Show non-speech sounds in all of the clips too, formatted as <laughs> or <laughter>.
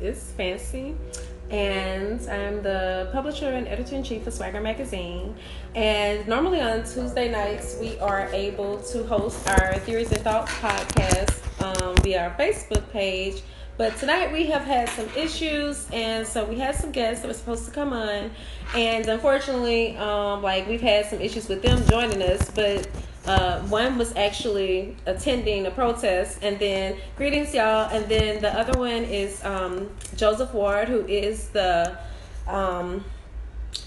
is Fancy, and I'm the publisher and editor in chief of Swagger Magazine. And normally on Tuesday nights, we are able to host our Theories and Thoughts podcast um, via our Facebook page. But tonight we have had some issues, and so we had some guests that were supposed to come on, and unfortunately, um, like we've had some issues with them joining us. But uh, one was actually attending a protest, and then greetings, y'all. And then the other one is um, Joseph Ward, who is the um,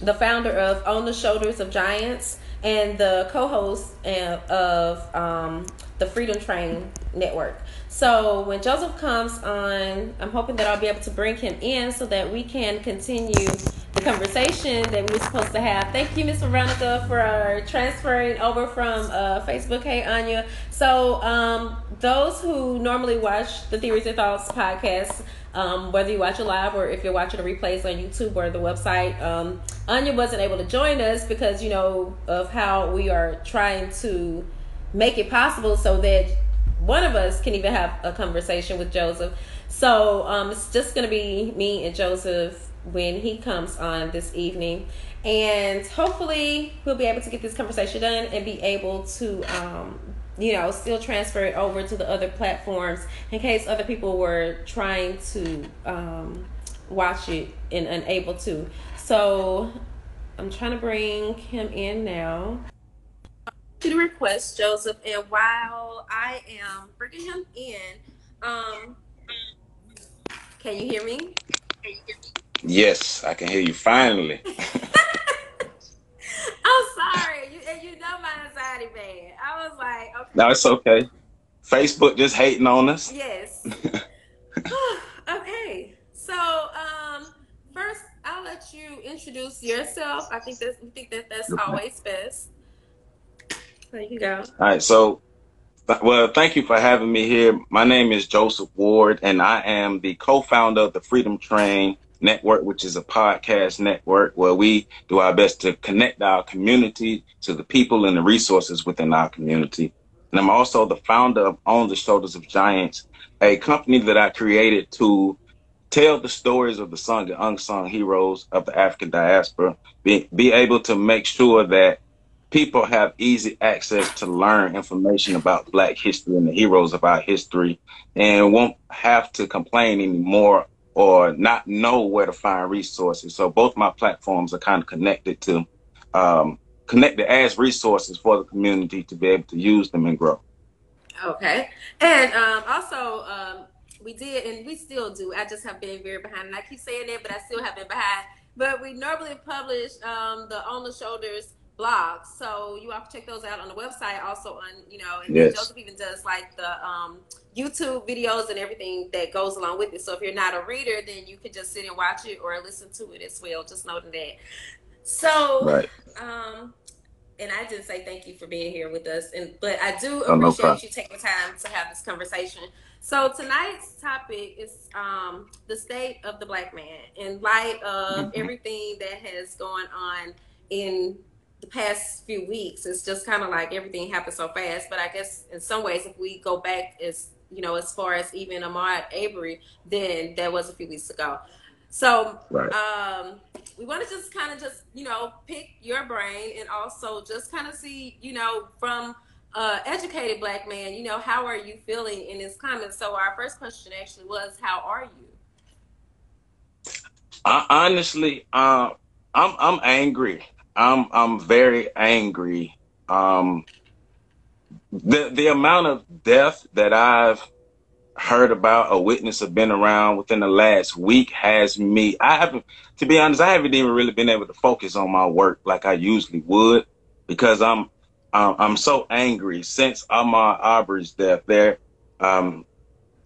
the founder of On the Shoulders of Giants and the co-host uh, of um, the Freedom Train Network. So when Joseph comes on, I'm hoping that I'll be able to bring him in so that we can continue conversation that we were supposed to have. Thank you, Miss Veronica, for transferring over from uh, Facebook. Hey, Anya. So um, those who normally watch the Theories and Thoughts podcast, um, whether you watch it live or if you're watching the replays on YouTube or the website, um, Anya wasn't able to join us because you know of how we are trying to make it possible so that one of us can even have a conversation with Joseph. So um, it's just going to be me and Joseph when he comes on this evening. And hopefully we'll be able to get this conversation done and be able to, um, you know, still transfer it over to the other platforms in case other people were trying to um, watch it and unable to. So I'm trying to bring him in now to the request, Joseph. And while I am bringing him in, um, can you hear me? Can you hear me? Yes, I can hear you finally. <laughs> <laughs> I'm sorry. You, you know my anxiety, man. I was like, okay. No, it's okay. Facebook just hating on us. Yes. <laughs> <sighs> okay. So, um, first, I'll let you introduce yourself. I think that's, I think that that's always best. There you go. All right. So, well, thank you for having me here. My name is Joseph Ward, and I am the co-founder of the Freedom Train Network, which is a podcast network where we do our best to connect our community to the people and the resources within our community. And I'm also the founder of On the Shoulders of Giants, a company that I created to tell the stories of the sung and unsung heroes of the African diaspora, be, be able to make sure that people have easy access to learn information about Black history and the heroes of our history and won't have to complain anymore or not know where to find resources. So both my platforms are kind of connected to, um, connected as resources for the community to be able to use them and grow. Okay. And um, also, um, we did, and we still do. I just have been very behind, and I keep saying that, but I still have been behind. But we normally publish um, the On the Shoulders blogs. So you have to check those out on the website. Also on, you know, and yes. Joseph even does like the um, YouTube videos and everything that goes along with it. So if you're not a reader, then you can just sit and watch it or listen to it as well. Just noting that. So, right. um, and I did say thank you for being here with us. And but I do oh, appreciate no you taking the time to have this conversation. So tonight's topic is um, the state of the black man in light of mm-hmm. everything that has gone on in the past few weeks, it's just kind of like everything happened so fast. But I guess in some ways, if we go back as you know, as far as even Ahmaud Arbery then that was a few weeks ago. So right. um, we want to just kind of just you know pick your brain and also just kind of see you know from uh, educated black man, you know, how are you feeling in this climate? So our first question actually was, how are you? I, honestly, uh, I'm I'm angry. I'm I'm very angry. Um, the the amount of death that I've heard about a witness or been around within the last week has me. I haven't, to be honest, I haven't even really been able to focus on my work like I usually would because I'm um, I'm so angry since Ahmaud Arbery's death. There, um,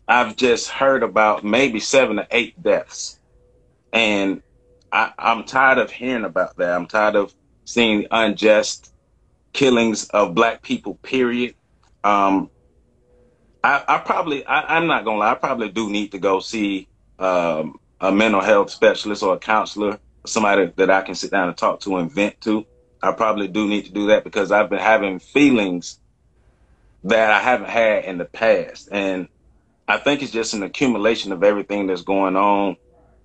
I've just heard about maybe seven or eight deaths, and I, I'm tired of hearing about that. I'm tired of seeing unjust killings of black people, period. Um, I, I probably, I, am not gonna lie, I probably do need to go see um, a mental health specialist or a counselor, somebody that I can sit down and talk to and vent to. I probably do need to do that because I've been having feelings that I haven't had in the past. And I think it's just an accumulation of everything that's going on.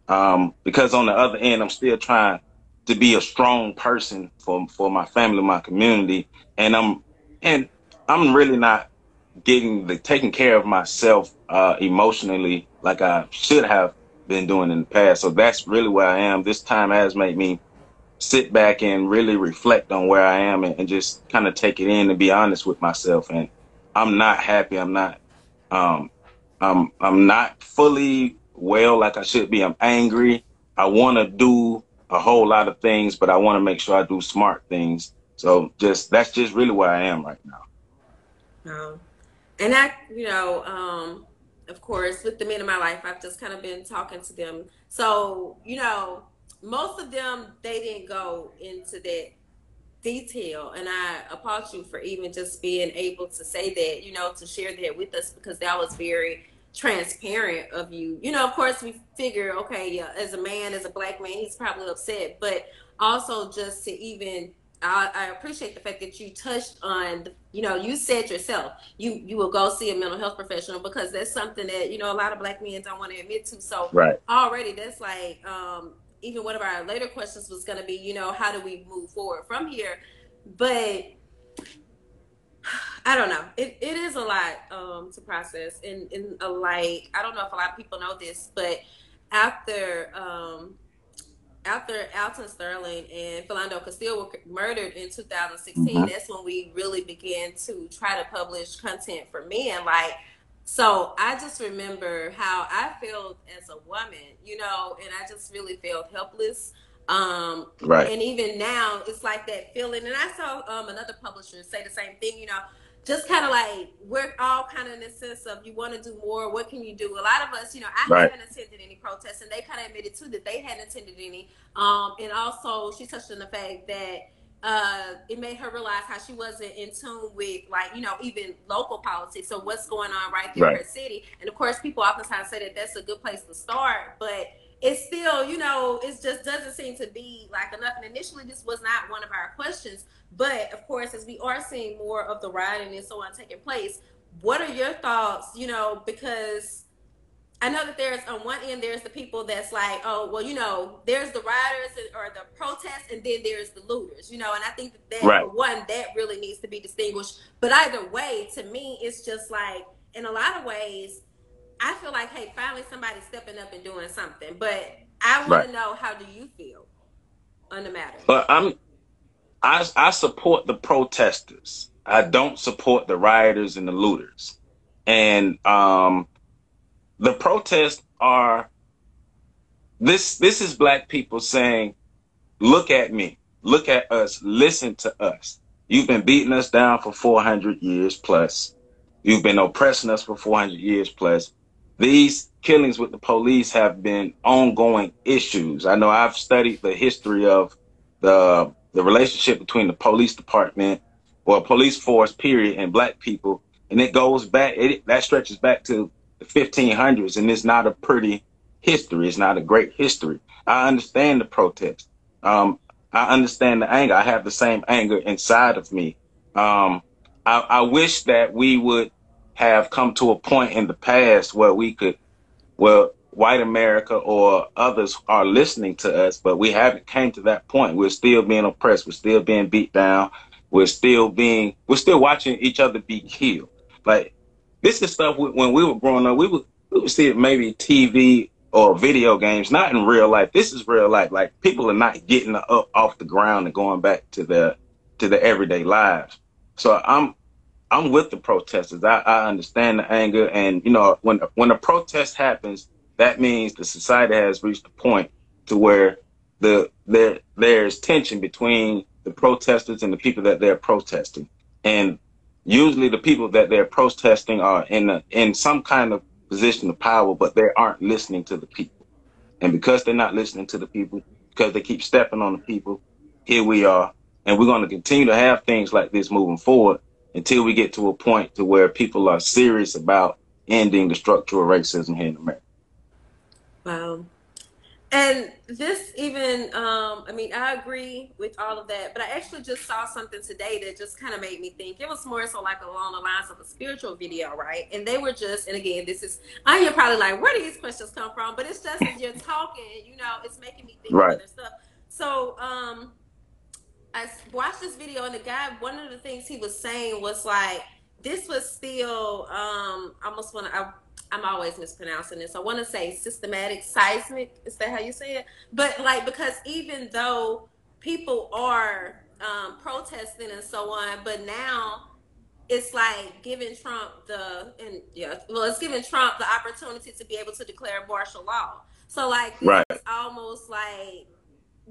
Um, because on the other end, I'm still trying to be a strong person for for my family, my community, and I'm and I'm really not getting the taking care of myself uh, emotionally like I should have been doing in the past. So that's really where I am. This time has made me sit back and really reflect on where I am and, and just kind of take it in and be honest with myself. And I'm not happy. I'm not. Um, I'm I'm not fully well like I should be. I'm angry. I want to do a whole lot of things, but I want to make sure I do smart things. So just that's just really where I am right now. Um, and I, you know, um, of course, with the men in my life, I've just kind of been talking to them. So, you know, most of them they didn't go into that detail and i applaud you for even just being able to say that you know to share that with us because that was very transparent of you. You know of course we figure okay yeah, as a man as a black man he's probably upset but also just to even I, I appreciate the fact that you touched on you know you said yourself you you will go see a mental health professional because that's something that you know a lot of black men don't want to admit to. So right. already that's like um even one of our later questions was going to be, you know, how do we move forward from here? But I don't know. It, it is a lot um, to process, and, and a, like I don't know if a lot of people know this, but after um, after Alton Sterling and Philando Castile were murdered in 2016, mm-hmm. that's when we really began to try to publish content for men. Like so I just remember how I felt as a woman, you know, and I just really felt helpless. Um, right. And even now, it's like that feeling. And I saw um, another publisher say the same thing, you know, just kind of like we're all kind of in the sense of you want to do more. What can you do? A lot of us, you know, I right. haven't attended any protests, and they kind of admitted too that they hadn't attended any. Um, and also, she touched on the fact that uh, it made her realize how she wasn't in tune with like you know even local politics so what's going on right there right. in her city and of course people oftentimes say that that's a good place to start but it's still you know it just doesn't seem to be like enough and initially this was not one of our questions but of course as we are seeing more of the rioting and so on taking place what are your thoughts you know because I know that there's on one end there's the people that's like, oh well, you know, there's the rioters or the protests, and then there's the looters, you know. And I think that, that right. one that really needs to be distinguished. But either way, to me, it's just like in a lot of ways, I feel like, hey, finally somebody's stepping up and doing something. But I want right. to know how do you feel on the matter? But I'm, I I support the protesters. I don't support the rioters and the looters, and um the protests are this this is black people saying look at me look at us listen to us you've been beating us down for 400 years plus you've been oppressing us for 400 years plus these killings with the police have been ongoing issues i know i've studied the history of the the relationship between the police department or police force period and black people and it goes back it that stretches back to the 1500s, and it's not a pretty history. It's not a great history. I understand the protest. Um, I understand the anger. I have the same anger inside of me. Um, I, I wish that we would have come to a point in the past where we could, well, white America or others are listening to us, but we haven't came to that point. We're still being oppressed. We're still being beat down. We're still being, we're still watching each other be killed. Like this is stuff we, when we were growing up, we would we would see it maybe TV or video games, not in real life. This is real life. Like people are not getting up off the ground and going back to their to their everyday lives. So I'm I'm with the protesters. I, I understand the anger, and you know when when a protest happens, that means the society has reached a point to where the there there's tension between the protesters and the people that they're protesting, and usually the people that they're protesting are in a, in some kind of position of power, but they aren't listening to the people. And because they're not listening to the people, because they keep stepping on the people, here we are. And we're going to continue to have things like this moving forward until we get to a point to where people are serious about ending the structural racism here in America. Wow. And this even, um, I mean, I agree with all of that, but I actually just saw something today that just kind of made me think. It was more so like along the lines of a spiritual video, right? And they were just, and again, this is, I you're probably like, where do these questions come from? But it's just as you're talking, you know, it's making me think right. of other stuff. So, um, I watched this video, and the guy, one of the things he was saying was like, this was still, um, I almost want to, I'm always mispronouncing this. I want to say systematic seismic. Is that how you say it? But like because even though people are um, protesting and so on, but now it's like giving Trump the and yeah, well, it's giving Trump the opportunity to be able to declare martial law. So like right. it's almost like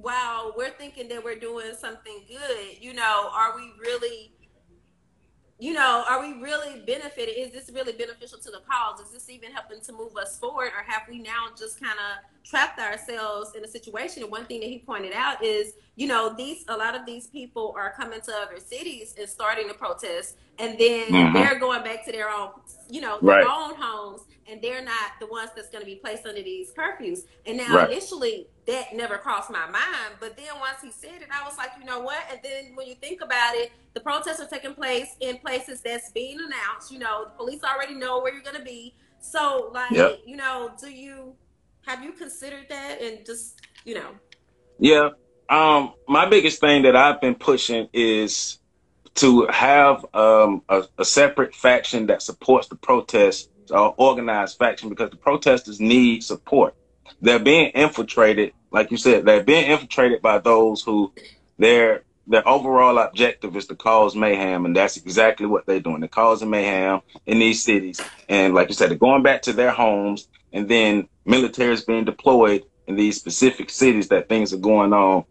wow, we're thinking that we're doing something good. You know, are we really? you know, are we really benefited? Is this really beneficial to the cause? Is this even helping to move us forward? Or have we now just kind of trapped ourselves in a situation? And one thing that he pointed out is, you know, these a lot of these people are coming to other cities and starting to protest, and then mm-hmm. they're going back to their own, you know, their right. own homes, and they're not the ones that's going to be placed under these curfews. And now right. initially that never crossed my mind, but then once he said it, I was like, you know what? And then when you think about it, the protests are taking place in places that's being announced. You know, the police already know where you're going to be. So, like, yep. you know, do you have you considered that and just, you know? Yeah. Um, my biggest thing that I've been pushing is to have um, a, a separate faction that supports the protests, or organized faction, because the protesters need support. They're being infiltrated, like you said, they're being infiltrated by those who their their overall objective is to cause mayhem, and that's exactly what they're doing. They're causing mayhem in these cities, and like you said, they're going back to their homes, and then military is being deployed in these specific cities that things are going on.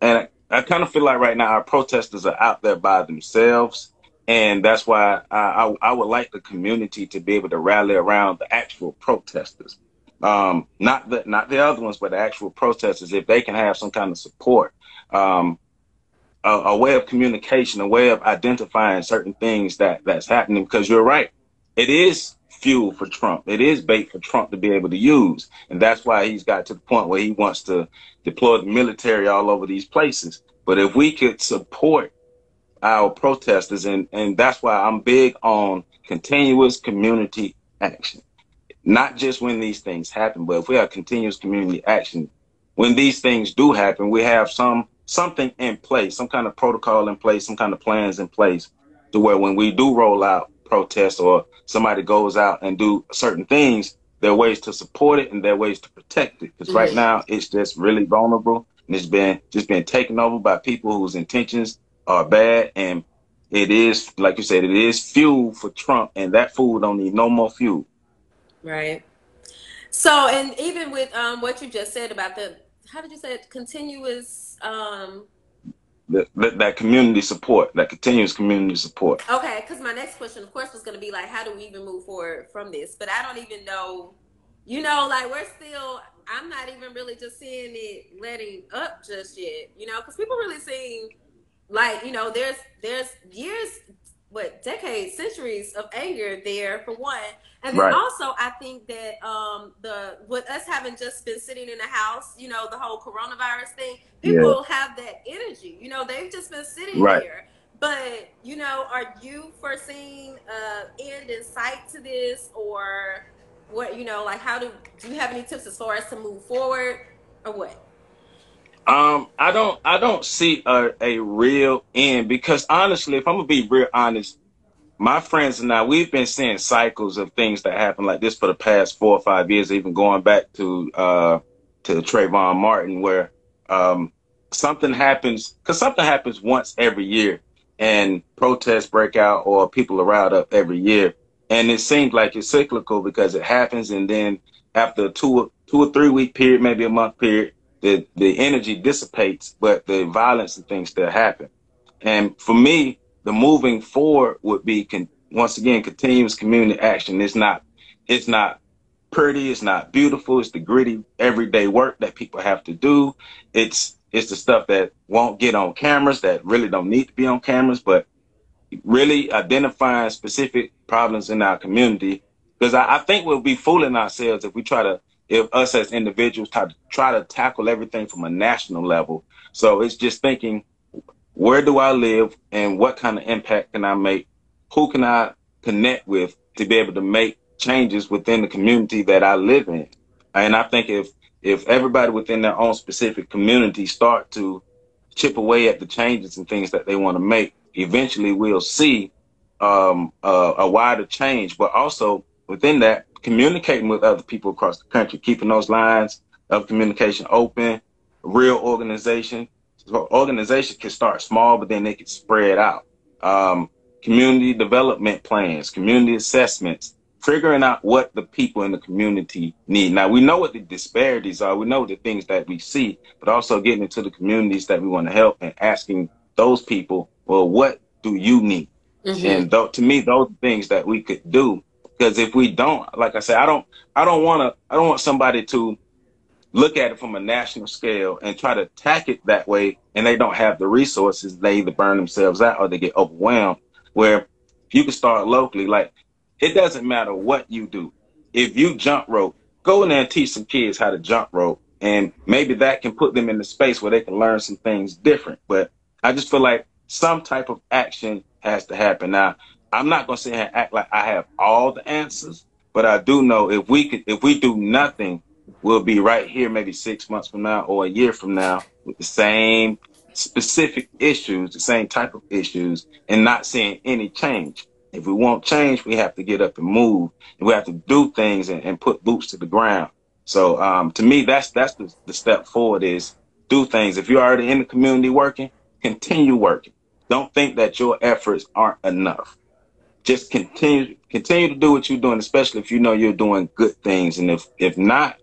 And I, I kind of feel like right now our protesters are out there by themselves, and that's why I, I, I would like the community to be able to rally around the actual protesters. Um, not the not the other ones, but the actual protesters, if they can have some kind of support. Um, a, a, way of communication, a way of identifying certain things that that's happening. Because you're right, it is fuel for Trump. It is bait for Trump to be able to use, and that's why he's got to the point where he wants to deploy the military all over these places. But if we could support our protesters, and and that's why I'm big on continuous community action, not just when these things happen, but if we have continuous community action when these things do happen, we have some something in place, some kind of protocol in place, some kind of plans in place to where when we do roll out protests or somebody goes out and do certain things, there are ways to support it and there are ways to protect it. Because mm-hmm. right now it's just really vulnerable and it's been just been taken over by people whose intentions are bad and it is like you said, it is fuel for Trump and that fool don't need no more fuel. Right. So and even with um, what you just said about the how did you say it? Continuous. Um, that, that, community support, that continuous community support. Okay, because my next question, of course, was going to be like, how do we even move forward from this? But I don't even know. You know, like we're still. I'm not even really just seeing it letting up just yet. You know, because people really seem like you know, there's there's years what decades, centuries of anger there for one, and then right. also I think that um, the with us having just been sitting in the house, you know, the whole coronavirus thing, people yeah. have that energy. You know, they've just been sitting right. there. But you know, are you foreseeing uh, end in sight to this, or what? You know, like how do do you have any tips as far as to move forward, or what? Um, I don't, I don't see a, a real end because honestly, if I'm gonna be real honest, my friends and I, we've been seeing cycles of things that happen like this for the past four or five years, even going back to uh, to Trayvon Martin, where um, something happens because something happens once every year, and protests break out or people are riled up every year, and it seems like it's cyclical because it happens, and then after two two or three week period, maybe a month period, the the energy dissipates, but the violence and things still happen. And for me, the moving forward would be con- once again continuous community action. It's not it's not pretty, it's not beautiful, it's the gritty everyday work that people have to do. It's it's the stuff that won't get on cameras that really don't need to be on cameras, but really identifying specific problems in our community. Because I, I think we'll be fooling ourselves if we try to if us as individuals try to try to tackle everything from a national level. So it's just thinking, where do I live and what kind of impact can I make? Who can I connect with to be able to make changes within the community that I live in? And I think if if everybody within their own specific community start to chip away at the changes and things that they want to make, eventually we'll see um, uh, a wider change. But also within that, communicating with other people across the country, keeping those lines of communication open, real organization. So organization can start small, but then they can spread out. Um, community development plans, community assessments, figuring out what the people in the community need. Now we know what the disparities are. We know the things that we see, but also getting into the communities that we want to help and asking those people, well, what do you need? Mm-hmm. And th- to me, those things that we could do. Because if we don't, like I said, I don't, I don't want to, I don't want somebody to look at it from a national scale and try to attack it that way, and they don't have the resources. They either burn themselves out or they get overwhelmed. Where you can start locally, like it doesn't matter what you do. If you jump rope, go in there and teach some kids how to jump rope. And maybe that can put them in the space where they can learn some things different. But I just feel like some type of action has to happen. Now, I'm not gonna sit here and act like I have all the answers, but I do know if we could if we do nothing, we'll be right here maybe six months from now or a year from now with the same specific issues, the same type of issues, and not seeing any change. If we want change, we have to get up and move, and we have to do things and, and put boots to the ground. So um, to me, that's that's the, the step forward is do things. If you're already in the community working, continue working. Don't think that your efforts aren't enough. Just continue continue to do what you're doing, especially if you know you're doing good things. And if if not,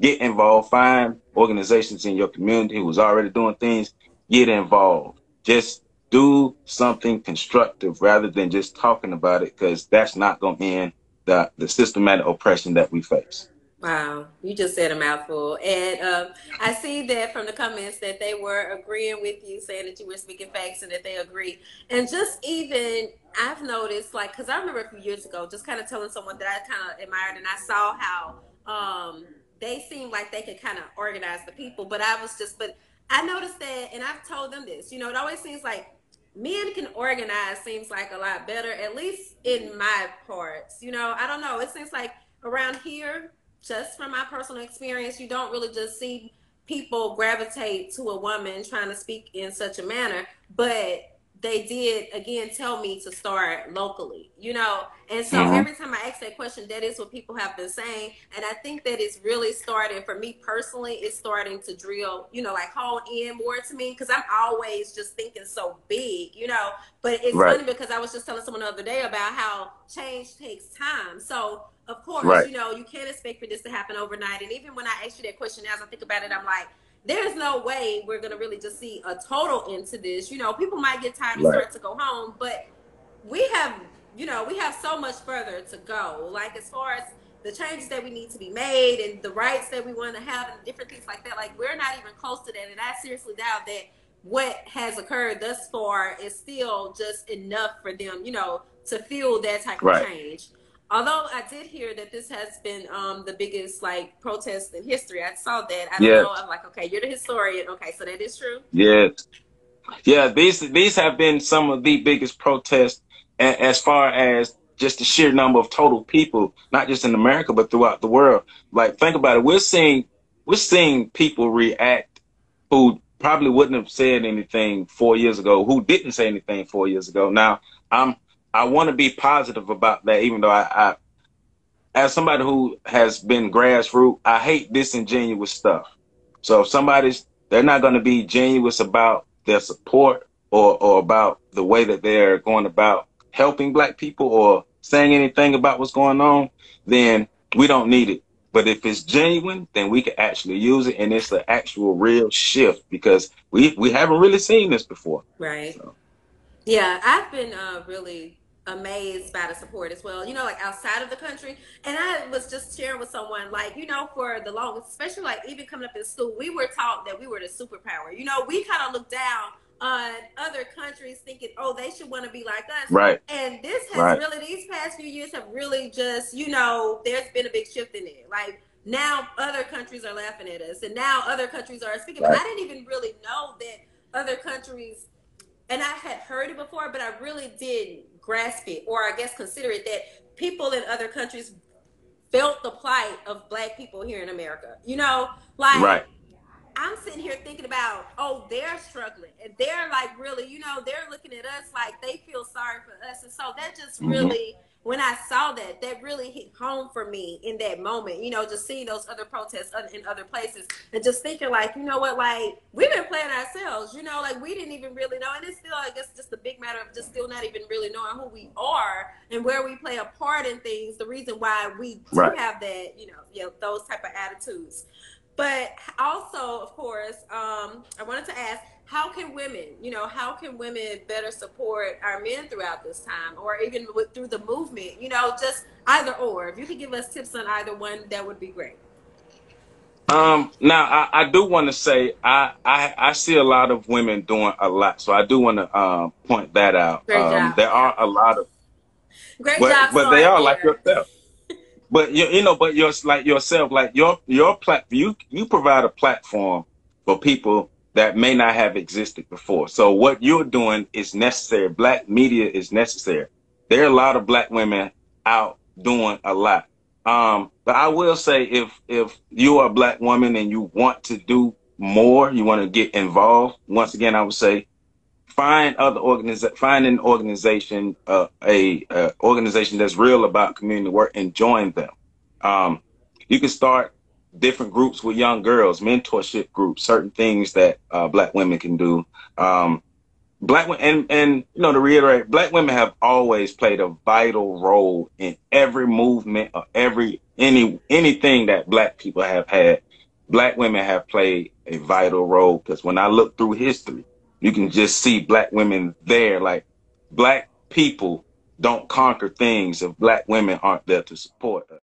get involved. Find organizations in your community who's already doing things. Get involved. Just do something constructive rather than just talking about it because that's not going to end the, the systematic oppression that we face. Wow, you just said a mouthful. And um, I see that from the comments that they were agreeing with you, saying that you were speaking facts and that they agree. And just even, I've noticed, like, because I remember a few years ago, just kind of telling someone that I kind of admired and I saw how um, they seemed like they could kind of organize the people. But I was just, but I noticed that, and I've told them this, you know, it always seems like men can organize seems like a lot better, at least in my parts. You know, I don't know. It seems like around here, just from my personal experience, you don't really just see people gravitate to a woman trying to speak in such a manner. But they did again tell me to start locally, you know. And so mm-hmm. every time I ask that question, that is what people have been saying. And I think that it's really starting for me personally, it's starting to drill, you know, like hone in more to me because I'm always just thinking so big, you know. But it's right. funny because I was just telling someone the other day about how change takes time. So of course, right. you know, you can't expect for this to happen overnight. And even when I asked you that question, as I think about it, I'm like, there's no way we're gonna really just see a total end to this. You know, people might get tired and right. start to go home, but we have, you know, we have so much further to go. Like as far as the changes that we need to be made and the rights that we want to have and different things like that. Like we're not even close to that, and I seriously doubt that what has occurred thus far is still just enough for them, you know, to feel that type right. of change. Although I did hear that this has been um, the biggest like protest in history. I saw that. I don't yes. know. I'm like, okay, you're the historian. Okay, so that is true. Yes. Yeah, these these have been some of the biggest protests as far as just the sheer number of total people, not just in America but throughout the world. Like, think about it. We're seeing we're seeing people react who probably wouldn't have said anything four years ago, who didn't say anything four years ago. Now, I'm I want to be positive about that, even though I, I, as somebody who has been grassroots, I hate disingenuous stuff. So if somebody's, they're not going to be genuine about their support or, or about the way that they're going about helping black people or saying anything about what's going on, then we don't need it. But if it's genuine, then we can actually use it, and it's an actual real shift because we we haven't really seen this before. Right. So. Yeah, I've been uh, really amazed by the support as well, you know, like outside of the country. And I was just sharing with someone, like, you know, for the longest, especially like even coming up in school, we were taught that we were the superpower. You know, we kind of looked down on other countries thinking, oh, they should want to be like us. Right. And this has right. really, these past few years have really just, you know, there's been a big shift in it. Like, now other countries are laughing at us, and now other countries are speaking. Right. But I didn't even really know that other countries, and I had heard it before, but I really didn't grasp it, or I guess consider it that people in other countries felt the plight of black people here in America. You know, like Right. I'm sitting here thinking about, oh, they're struggling. And they're like really, you know, they're looking at us like they feel sorry for us. And so that just Mhm. really, when I saw that, that really hit home for me in that moment, you know, just seeing those other protests in other places and just thinking like, you know what, like we've been playing ourselves, you know, like we didn't even really know. And it's still, I guess, just a big matter of just still not even really knowing who we are and where we play a part in things. The reason why we do Right. have that, you know, you know, those type of attitudes. But also, of course, um, I wanted to ask, how can women, you know, how can women better support our men throughout this time, or even with, through the movement? You know, just either or. If you could give us tips on either one, that would be great. Um, now I, I do want to say I, I I see a lot of women doing a lot, so I do want to um, point that out. Um, there are a lot of, Great but job, but they are like yourself. <laughs> But you you know, but you're like yourself, like your your plat you you provide a platform for people that may not have existed before. So what you're doing is necessary. Black media is necessary. There are a lot of black women out doing a lot. Um, but I will say if if you are a black woman and you want to do more, you want to get involved, once again I would say find other organiza- find an organization, uh, a, uh organization that's real about community work and join them. Um, you can start different groups with young girls, mentorship groups, certain things that uh, black women can do. Um, black wo- and and you know to reiterate, black women have always played a vital role in every movement or every any anything that black people have had. Black women have played a vital role because when I look through history, you can just see black women there. Like black people don't conquer things if black women aren't there to support us.